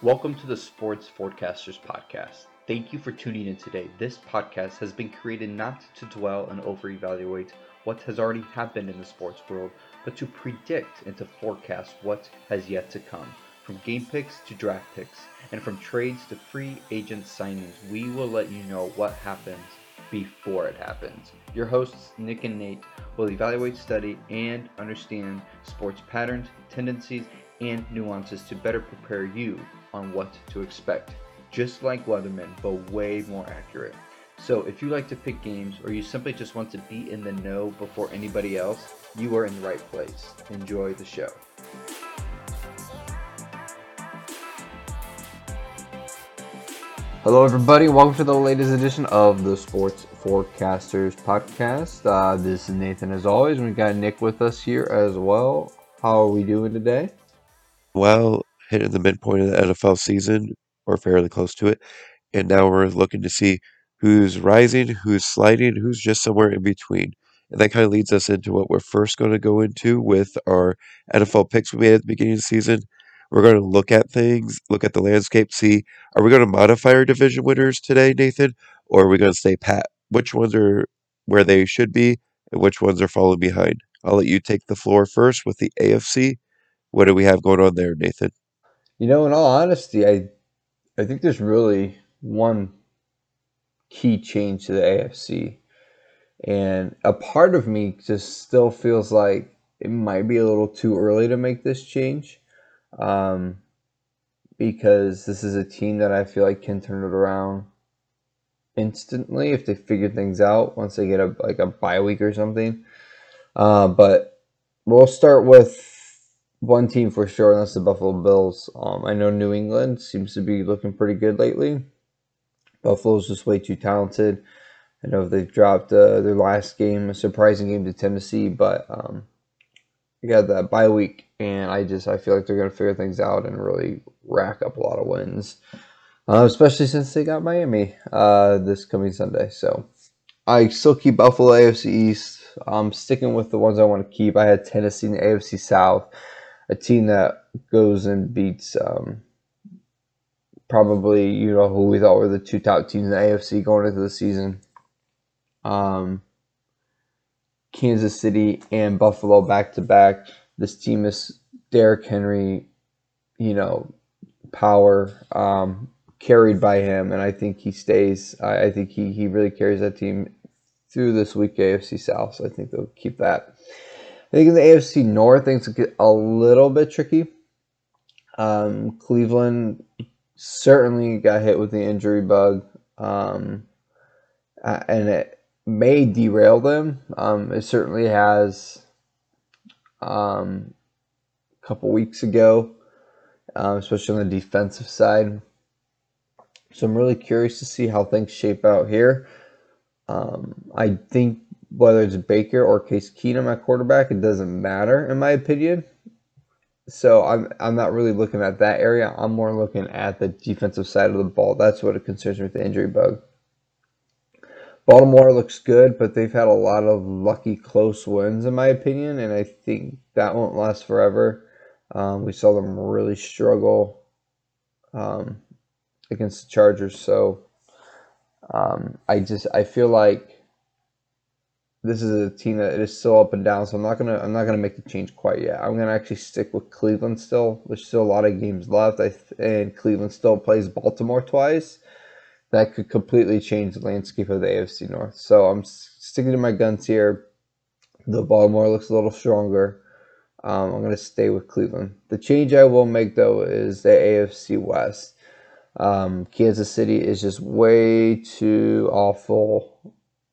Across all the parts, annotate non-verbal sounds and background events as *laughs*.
Welcome to the Sports Forecasters Podcast. Thank you for tuning in today. This podcast has been created not to dwell and over evaluate what has already happened in the sports world, but to predict and to forecast what has yet to come. From game picks to draft picks, and from trades to free agent signings, we will let you know what happens before it happens. Your hosts, Nick and Nate, will evaluate, study, and understand sports patterns, tendencies, and nuances to better prepare you on what to expect. Just like Weatherman, but way more accurate. So if you like to pick games or you simply just want to be in the know before anybody else, you are in the right place. Enjoy the show. Hello, everybody. Welcome to the latest edition of the Sports Forecasters podcast. Uh, this is Nathan, as always. We got Nick with us here as well. How are we doing today? Well, hitting the midpoint of the NFL season or fairly close to it, and now we're looking to see who's rising, who's sliding, who's just somewhere in between. And that kind of leads us into what we're first going to go into with our NFL picks we made at the beginning of the season. We're going to look at things, look at the landscape, see are we going to modify our division winners today, Nathan, or are we going to stay pat? Which ones are where they should be, and which ones are falling behind? I'll let you take the floor first with the AFC. What do we have going on there, Nathan? You know, in all honesty, I I think there's really one key change to the AFC. And a part of me just still feels like it might be a little too early to make this change. Um, because this is a team that I feel like can turn it around instantly if they figure things out once they get a like a bye week or something. Uh, but we'll start with one team for sure, and that's the Buffalo Bills. Um, I know New England seems to be looking pretty good lately. Buffalo's just way too talented. I know they've dropped uh, their last game, a surprising game to Tennessee, but um, they got that bye week, and I just I feel like they're going to figure things out and really rack up a lot of wins, uh, especially since they got Miami uh, this coming Sunday. So I still keep Buffalo AFC East. I'm sticking with the ones I want to keep. I had Tennessee in the AFC South a team that goes and beats um, probably you know who we thought were the two top teams in the AFC going into the season. Um, Kansas City and Buffalo back to back. This team is Derrick Henry, you know, power um, carried by him, and I think he stays. I, I think he he really carries that team through this week AFC South. So I think they'll keep that. I think in the AFC North, things get a little bit tricky. Um, Cleveland certainly got hit with the injury bug, um, and it may derail them. Um, it certainly has. Um, a couple weeks ago, um, especially on the defensive side. So I'm really curious to see how things shape out here. Um, I think whether it's Baker or Case Keenum at quarterback, it doesn't matter in my opinion. So I'm I'm not really looking at that area. I'm more looking at the defensive side of the ball. That's what it concerns me with the injury bug. Baltimore looks good, but they've had a lot of lucky close wins in my opinion, and I think that won't last forever. Um, we saw them really struggle um, against the Chargers, so um, I just I feel like this is a team that is still up and down, so I'm not gonna I'm not gonna make the change quite yet. I'm gonna actually stick with Cleveland still. There's still a lot of games left, I th- and Cleveland still plays Baltimore twice. That could completely change the landscape of the AFC North. So I'm sticking to my guns here. The Baltimore looks a little stronger. Um, I'm gonna stay with Cleveland. The change I will make though is the AFC West. Um, Kansas City is just way too awful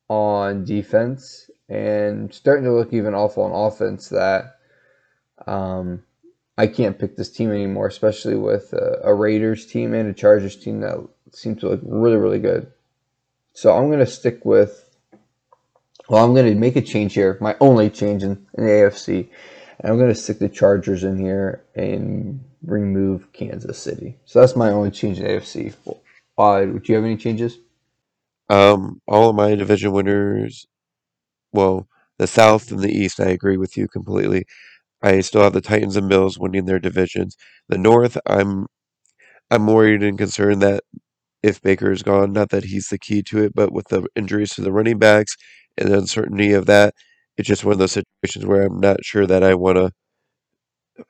on defense and starting to look even awful on offense that um, I can't pick this team anymore, especially with a, a, Raiders team and a Chargers team that seems to look really, really good. So I'm going to stick with, well, I'm going to make a change here, my only change in, in the AFC. And I'm going to stick the Chargers in here and remove Kansas City. So that's my only change in the AFC. Uh, do you have any changes? Um, all of my division winners, well, the South and the East, I agree with you completely. I still have the Titans and Bills winning their divisions. The North, I'm I'm worried and concerned that if Baker is gone, not that he's the key to it, but with the injuries to the running backs and the uncertainty of that, it's just one of those situations where I'm not sure that I want to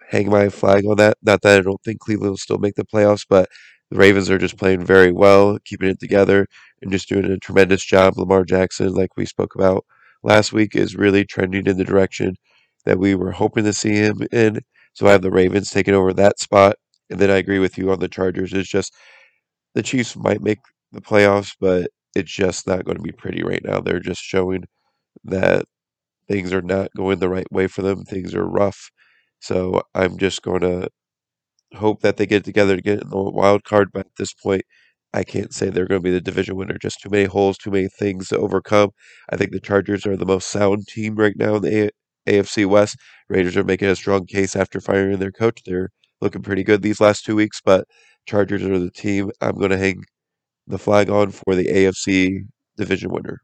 hang my flag on that. Not that I don't think Cleveland will still make the playoffs, but the Ravens are just playing very well, keeping it together, and just doing a tremendous job. Lamar Jackson, like we spoke about last week, is really trending in the direction that we were hoping to see him in. So I have the Ravens taking over that spot. And then I agree with you on the Chargers. It's just the Chiefs might make the playoffs, but it's just not going to be pretty right now. They're just showing that things are not going the right way for them. Things are rough. So I'm just going to hope that they get together to get in the wild card. But at this point, I can't say they're going to be the division winner. Just too many holes, too many things to overcome. I think the Chargers are the most sound team right now in the AFC West. Raiders are making a strong case after firing their coach. They're looking pretty good these last two weeks, but Chargers are the team I'm going to hang the flag on for the AFC division winner.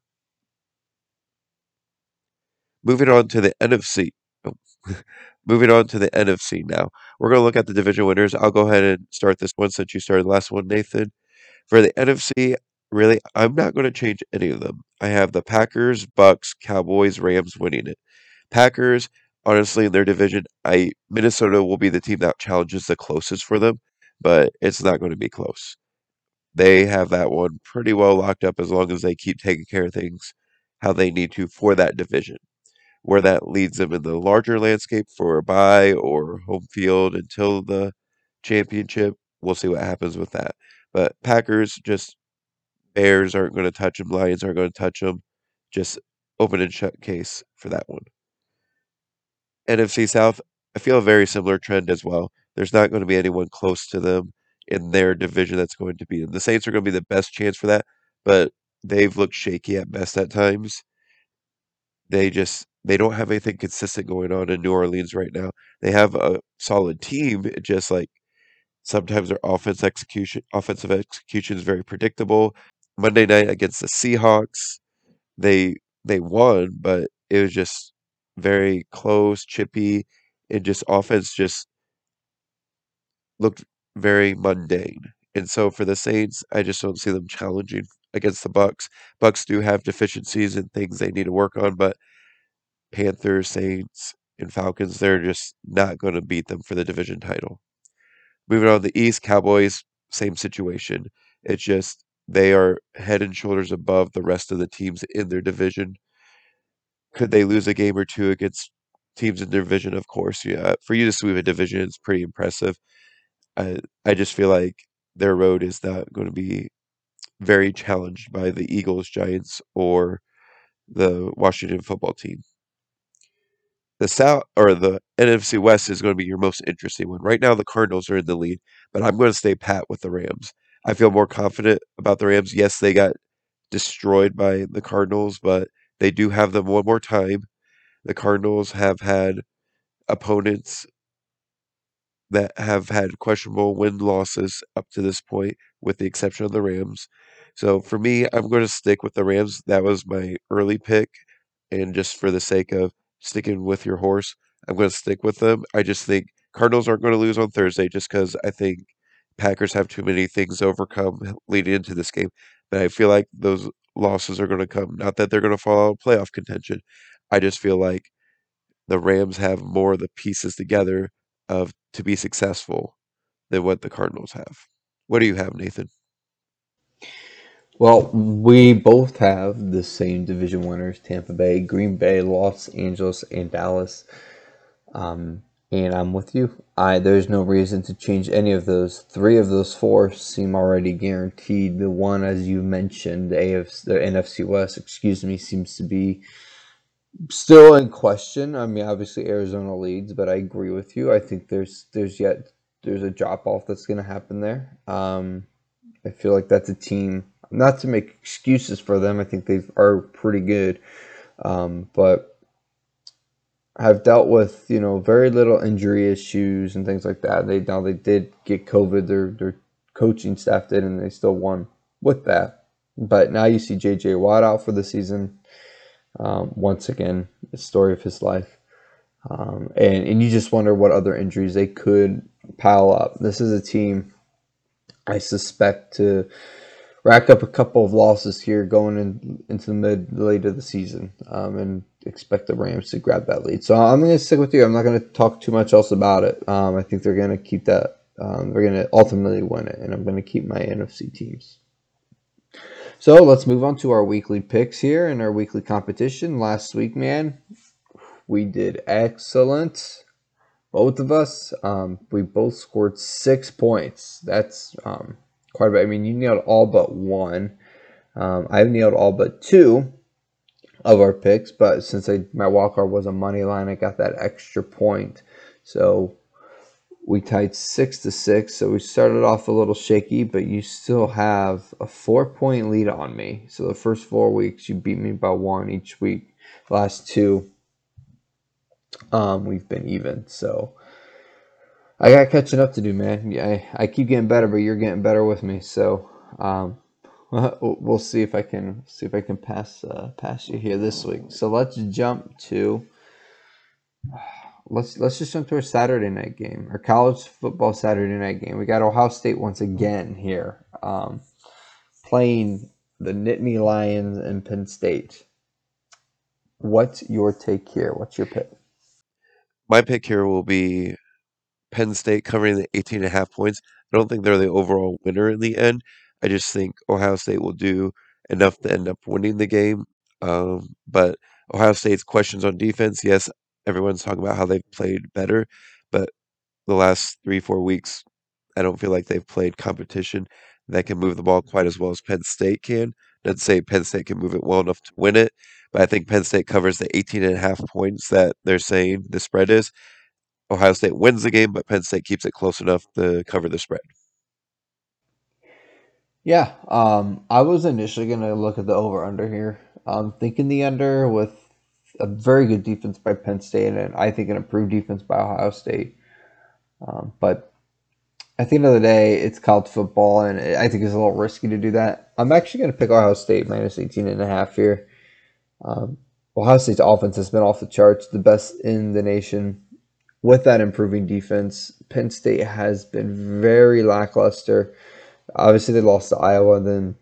Moving on to the NFC. Oh. *laughs* Moving on to the NFC now. We're going to look at the division winners. I'll go ahead and start this one since you started the last one, Nathan. For the NFC, really, I'm not going to change any of them. I have the Packers, Bucs, Cowboys, Rams winning it. Packers, honestly, in their division, I Minnesota will be the team that challenges the closest for them, but it's not going to be close. They have that one pretty well locked up as long as they keep taking care of things how they need to for that division. Where that leads them in the larger landscape for a bye or home field until the championship, we'll see what happens with that. But Packers, just Bears aren't going to touch them, Lions aren't going to touch them. Just open and shut case for that one. NFC South, I feel a very similar trend as well. There's not going to be anyone close to them in their division that's going to be. The Saints are going to be the best chance for that, but they've looked shaky at best at times. They just they don't have anything consistent going on in New Orleans right now. They have a solid team, just like sometimes their offense execution offensive execution is very predictable. Monday night against the Seahawks, they they won, but it was just very close, chippy, and just offense just looked very mundane. And so for the Saints, I just don't see them challenging against the Bucs. Bucs do have deficiencies and things they need to work on, but Panthers, Saints, and Falcons, they're just not going to beat them for the division title. Moving on to the East, Cowboys, same situation. It's just they are head and shoulders above the rest of the teams in their division. Could they lose a game or two against teams in their division? Of course, yeah. For you to sweep a division, it's pretty impressive. I I just feel like their road is not going to be very challenged by the Eagles, Giants, or the Washington football team. The South or the NFC West is going to be your most interesting one. Right now, the Cardinals are in the lead, but I'm going to stay pat with the Rams. I feel more confident about the Rams. Yes, they got destroyed by the Cardinals, but they do have them one more time. The Cardinals have had opponents that have had questionable win losses up to this point, with the exception of the Rams. So for me, I'm going to stick with the Rams. That was my early pick, and just for the sake of sticking with your horse, I'm going to stick with them. I just think Cardinals aren't going to lose on Thursday, just because I think Packers have too many things to overcome leading into this game. But I feel like those losses are going to come. Not that they're going to fall out of playoff contention. I just feel like the Rams have more of the pieces together of to be successful than what the Cardinals have. What do you have, Nathan? Well, we both have the same division winners Tampa Bay, Green Bay, Los Angeles, and Dallas. Um, and I'm with you. I there's no reason to change any of those. Three of those four seem already guaranteed. The one, as you mentioned, the AFC, the NFC West, excuse me, seems to be still in question. I mean, obviously Arizona leads, but I agree with you. I think there's there's yet there's a drop off that's going to happen there. Um, I feel like that's a team. Not to make excuses for them. I think they are pretty good, um, but have dealt with you know very little injury issues and things like that. They now they did get COVID. Their their coaching staff did, and they still won with that. But now you see J.J. Watt out for the season. Um, once again, the story of his life. Um, and, and you just wonder what other injuries they could pile up. This is a team I suspect to rack up a couple of losses here going in, into the mid late of the season um, and expect the Rams to grab that lead. So I'm going to stick with you. I'm not going to talk too much else about it. Um, I think they're going to keep that. Um, they're going to ultimately win it, and I'm going to keep my NFC teams. So let's move on to our weekly picks here and our weekly competition. Last week, man, we did excellent. Both of us, um, we both scored six points. That's I mean, you nailed all but one. Um, I've nailed all but two of our picks, but since I, my walk card was a money line, I got that extra point. So we tied six to six. So we started off a little shaky, but you still have a four point lead on me. So the first four weeks, you beat me by one each week. Last two, um, we've been even. So I got catching up to do, man. I, I keep getting better, but you're getting better with me. So um, *laughs* we'll see if I can see if I can pass uh, pass you here this week. So let's jump to *sighs* let's let's just jump to our Saturday night game, our college football Saturday night game. We got Ohio State once again here, um, playing the Nittany Lions and Penn State. What's your take here? What's your pick? My pick here will be Penn State covering the 18 and a half points. I don't think they're the overall winner in the end. I just think Ohio State will do enough to end up winning the game. Um, but Ohio State's questions on defense, yes, everyone's talking about how they've played better, but the last three, four weeks, I don't feel like they've played competition that can move the ball quite as well as Penn State can. Not say Penn State can move it well enough to win it, but I think Penn State covers the 18 and a half points that they're saying the spread is. Ohio State wins the game, but Penn State keeps it close enough to cover the spread. Yeah, um, I was initially going to look at the over under here. I'm thinking the under with a very good defense by Penn State and I think an improved defense by Ohio State. Um, but at the end of the day, it's college football, and I think it's a little risky to do that. I'm actually going to pick Ohio State minus 18 and a half here. Um, Ohio State's offense has been off the charts, the best in the nation. With that improving defense, Penn State has been very lackluster. Obviously, they lost to Iowa, and then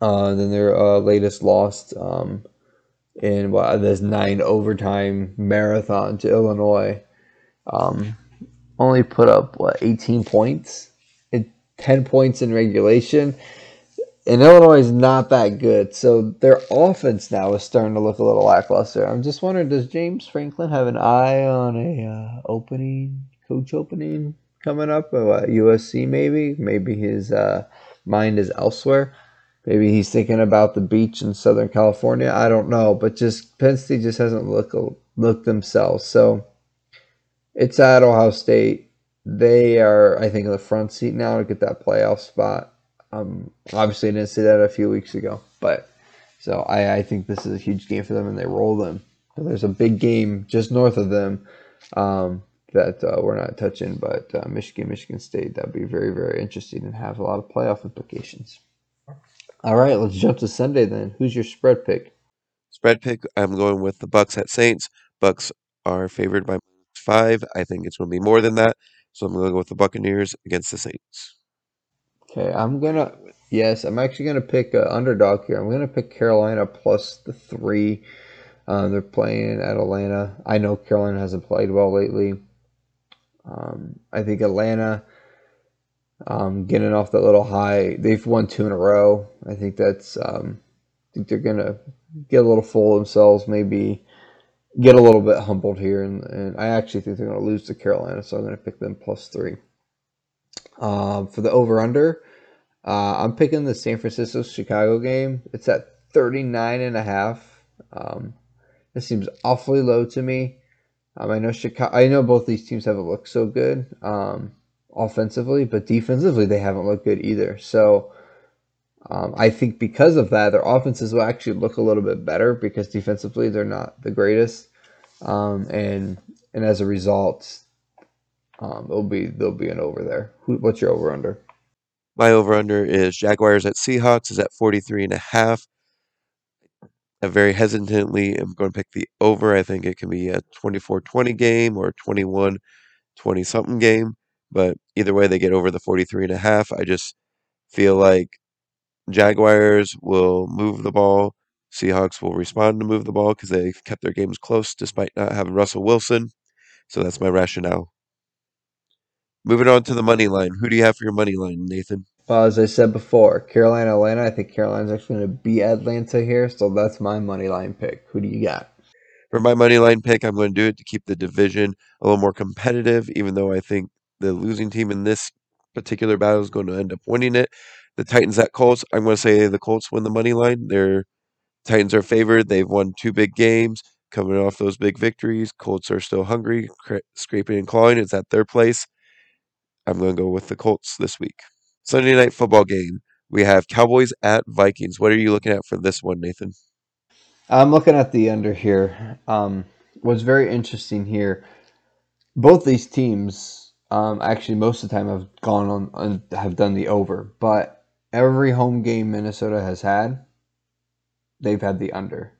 uh, then their uh, latest lost um, in what this nine overtime marathon to Illinois. Um, only put up what 18 points, 10 points in regulation. And Illinois is not that good, so their offense now is starting to look a little lackluster. I'm just wondering, does James Franklin have an eye on a uh, opening, coach opening coming up? at USC maybe? Maybe his uh, mind is elsewhere. Maybe he's thinking about the beach in Southern California. I don't know, but just Penn State just hasn't looked looked themselves. So it's at Ohio State. They are, I think, in the front seat now to get that playoff spot. Um, obviously, I didn't say that a few weeks ago, but so I, I think this is a huge game for them, and they roll them. So there's a big game just north of them um, that uh, we're not touching, but uh, Michigan, Michigan State. That'd be very, very interesting and have a lot of playoff implications. All right, let's jump to Sunday then. Who's your spread pick? Spread pick, I'm going with the Bucs at Saints. Bucs are favored by five. I think it's going to be more than that. So I'm going to go with the Buccaneers against the Saints. Okay, I'm to, yes, I'm actually to pick an underdog here. I'm to pick Carolina plus the three. Um, they're playing at Atlanta. I know Carolina hasn't played well lately. Um, I think Atlanta um, getting off that little high. They've won two in a row. I think that's. Um, I think they're gonna get a little full of themselves. Maybe get a little bit humbled here, and, and I actually think they're gonna lose to Carolina. So I'm gonna pick them plus three. Um, for the over under, uh, I'm picking the San Francisco Chicago game. It's at 39 and a half. Um, this seems awfully low to me. Um, I know Chicago. I know both these teams haven't looked so good. Um, offensively, but defensively they haven't looked good either. So um, I think because of that, their offenses will actually look a little bit better because defensively they're not the greatest, um, and and as a result, um, it'll be there'll be an over there. what's your over under? My over under is Jaguars at Seahawks is at 43 and a half. I very hesitantly am going to pick the over. I think it can be a 24-20 game or 21-20 something game but either way, they get over the 43 and a half. I just feel like Jaguars will move the ball. Seahawks will respond to move the ball because they've kept their games close despite not having Russell Wilson. So that's my rationale. Moving on to the money line. Who do you have for your money line, Nathan? Well, as I said before, Carolina, Atlanta. I think Carolina's actually going to beat Atlanta here, so that's my money line pick. Who do you got? For my money line pick, I'm going to do it to keep the division a little more competitive, even though I think the losing team in this particular battle is going to end up winning it. The Titans at Colts, I'm going to say the Colts win the money line. Their Titans are favored. They've won two big games coming off those big victories. Colts are still hungry, cra- scraping and clawing. It's at their place. I'm going to go with the Colts this week. Sunday night football game. We have Cowboys at Vikings. What are you looking at for this one, Nathan? I'm looking at the under here. Um, what's very interesting here, both these teams, um, actually most of the time have gone on and have done the over, but every home game Minnesota has had, they've had the under.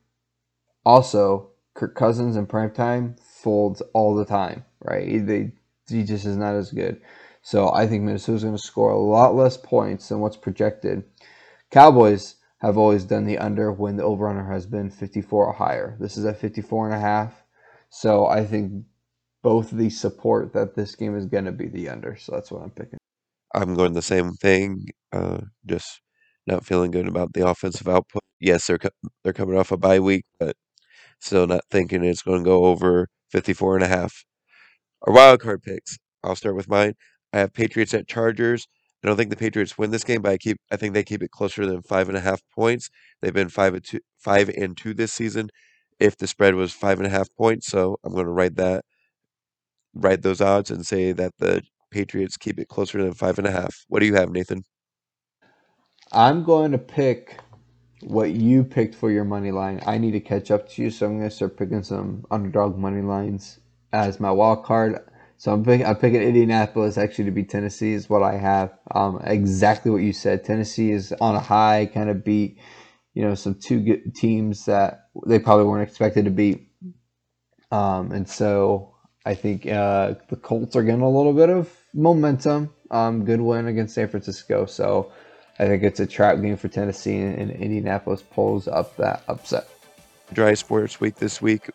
Also, Kirk Cousins in prime time folds all the time, right? He, they, he just is not as good. So I think Minnesota's going to score a lot less points than what's projected. Cowboys have always done the under when the over under has been 54 or higher. This is at 54 and a half. So I think both these support that this game is going to be the under. So that's what I'm picking. I'm going the same thing. Uh, just not feeling good about the offensive output. Yes, they're co- they're coming off a bye week, but still not thinking it's going to go over 54 and a half. Our wild card picks. I'll start with mine. I have Patriots at Chargers. I don't think the Patriots win this game, but I keep I think they keep it closer than five and a half points. They've been five and two, five and two this season. If the spread was five and a half points, so I'm going to write that, write those odds, and say that the Patriots keep it closer than five and a half. What do you have, Nathan? I'm going to pick what you picked for your money line. I need to catch up to you, so I'm going to start picking some underdog money lines as my wild card. So I'm picking, I'm picking Indianapolis actually to beat Tennessee is what I have. Um, exactly what you said. Tennessee is on a high, kind of beat, you know, some two good teams that they probably weren't expected to beat. Um, and so I think uh, the Colts are getting a little bit of momentum. Um, good win against San Francisco. So I think it's a trap game for Tennessee, and, and Indianapolis pulls up that upset. Dry Sports Week this week.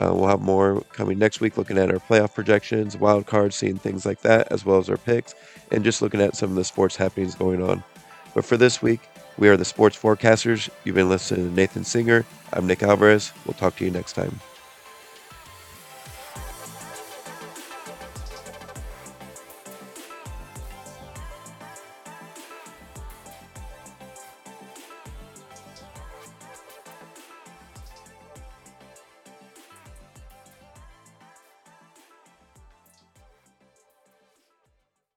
Uh, we'll have more coming next week, looking at our playoff projections, wild cards, seeing things like that, as well as our picks, and just looking at some of the sports happenings going on. But for this week, we are the sports forecasters. You've been listening to Nathan Singer. I'm Nick Alvarez. We'll talk to you next time.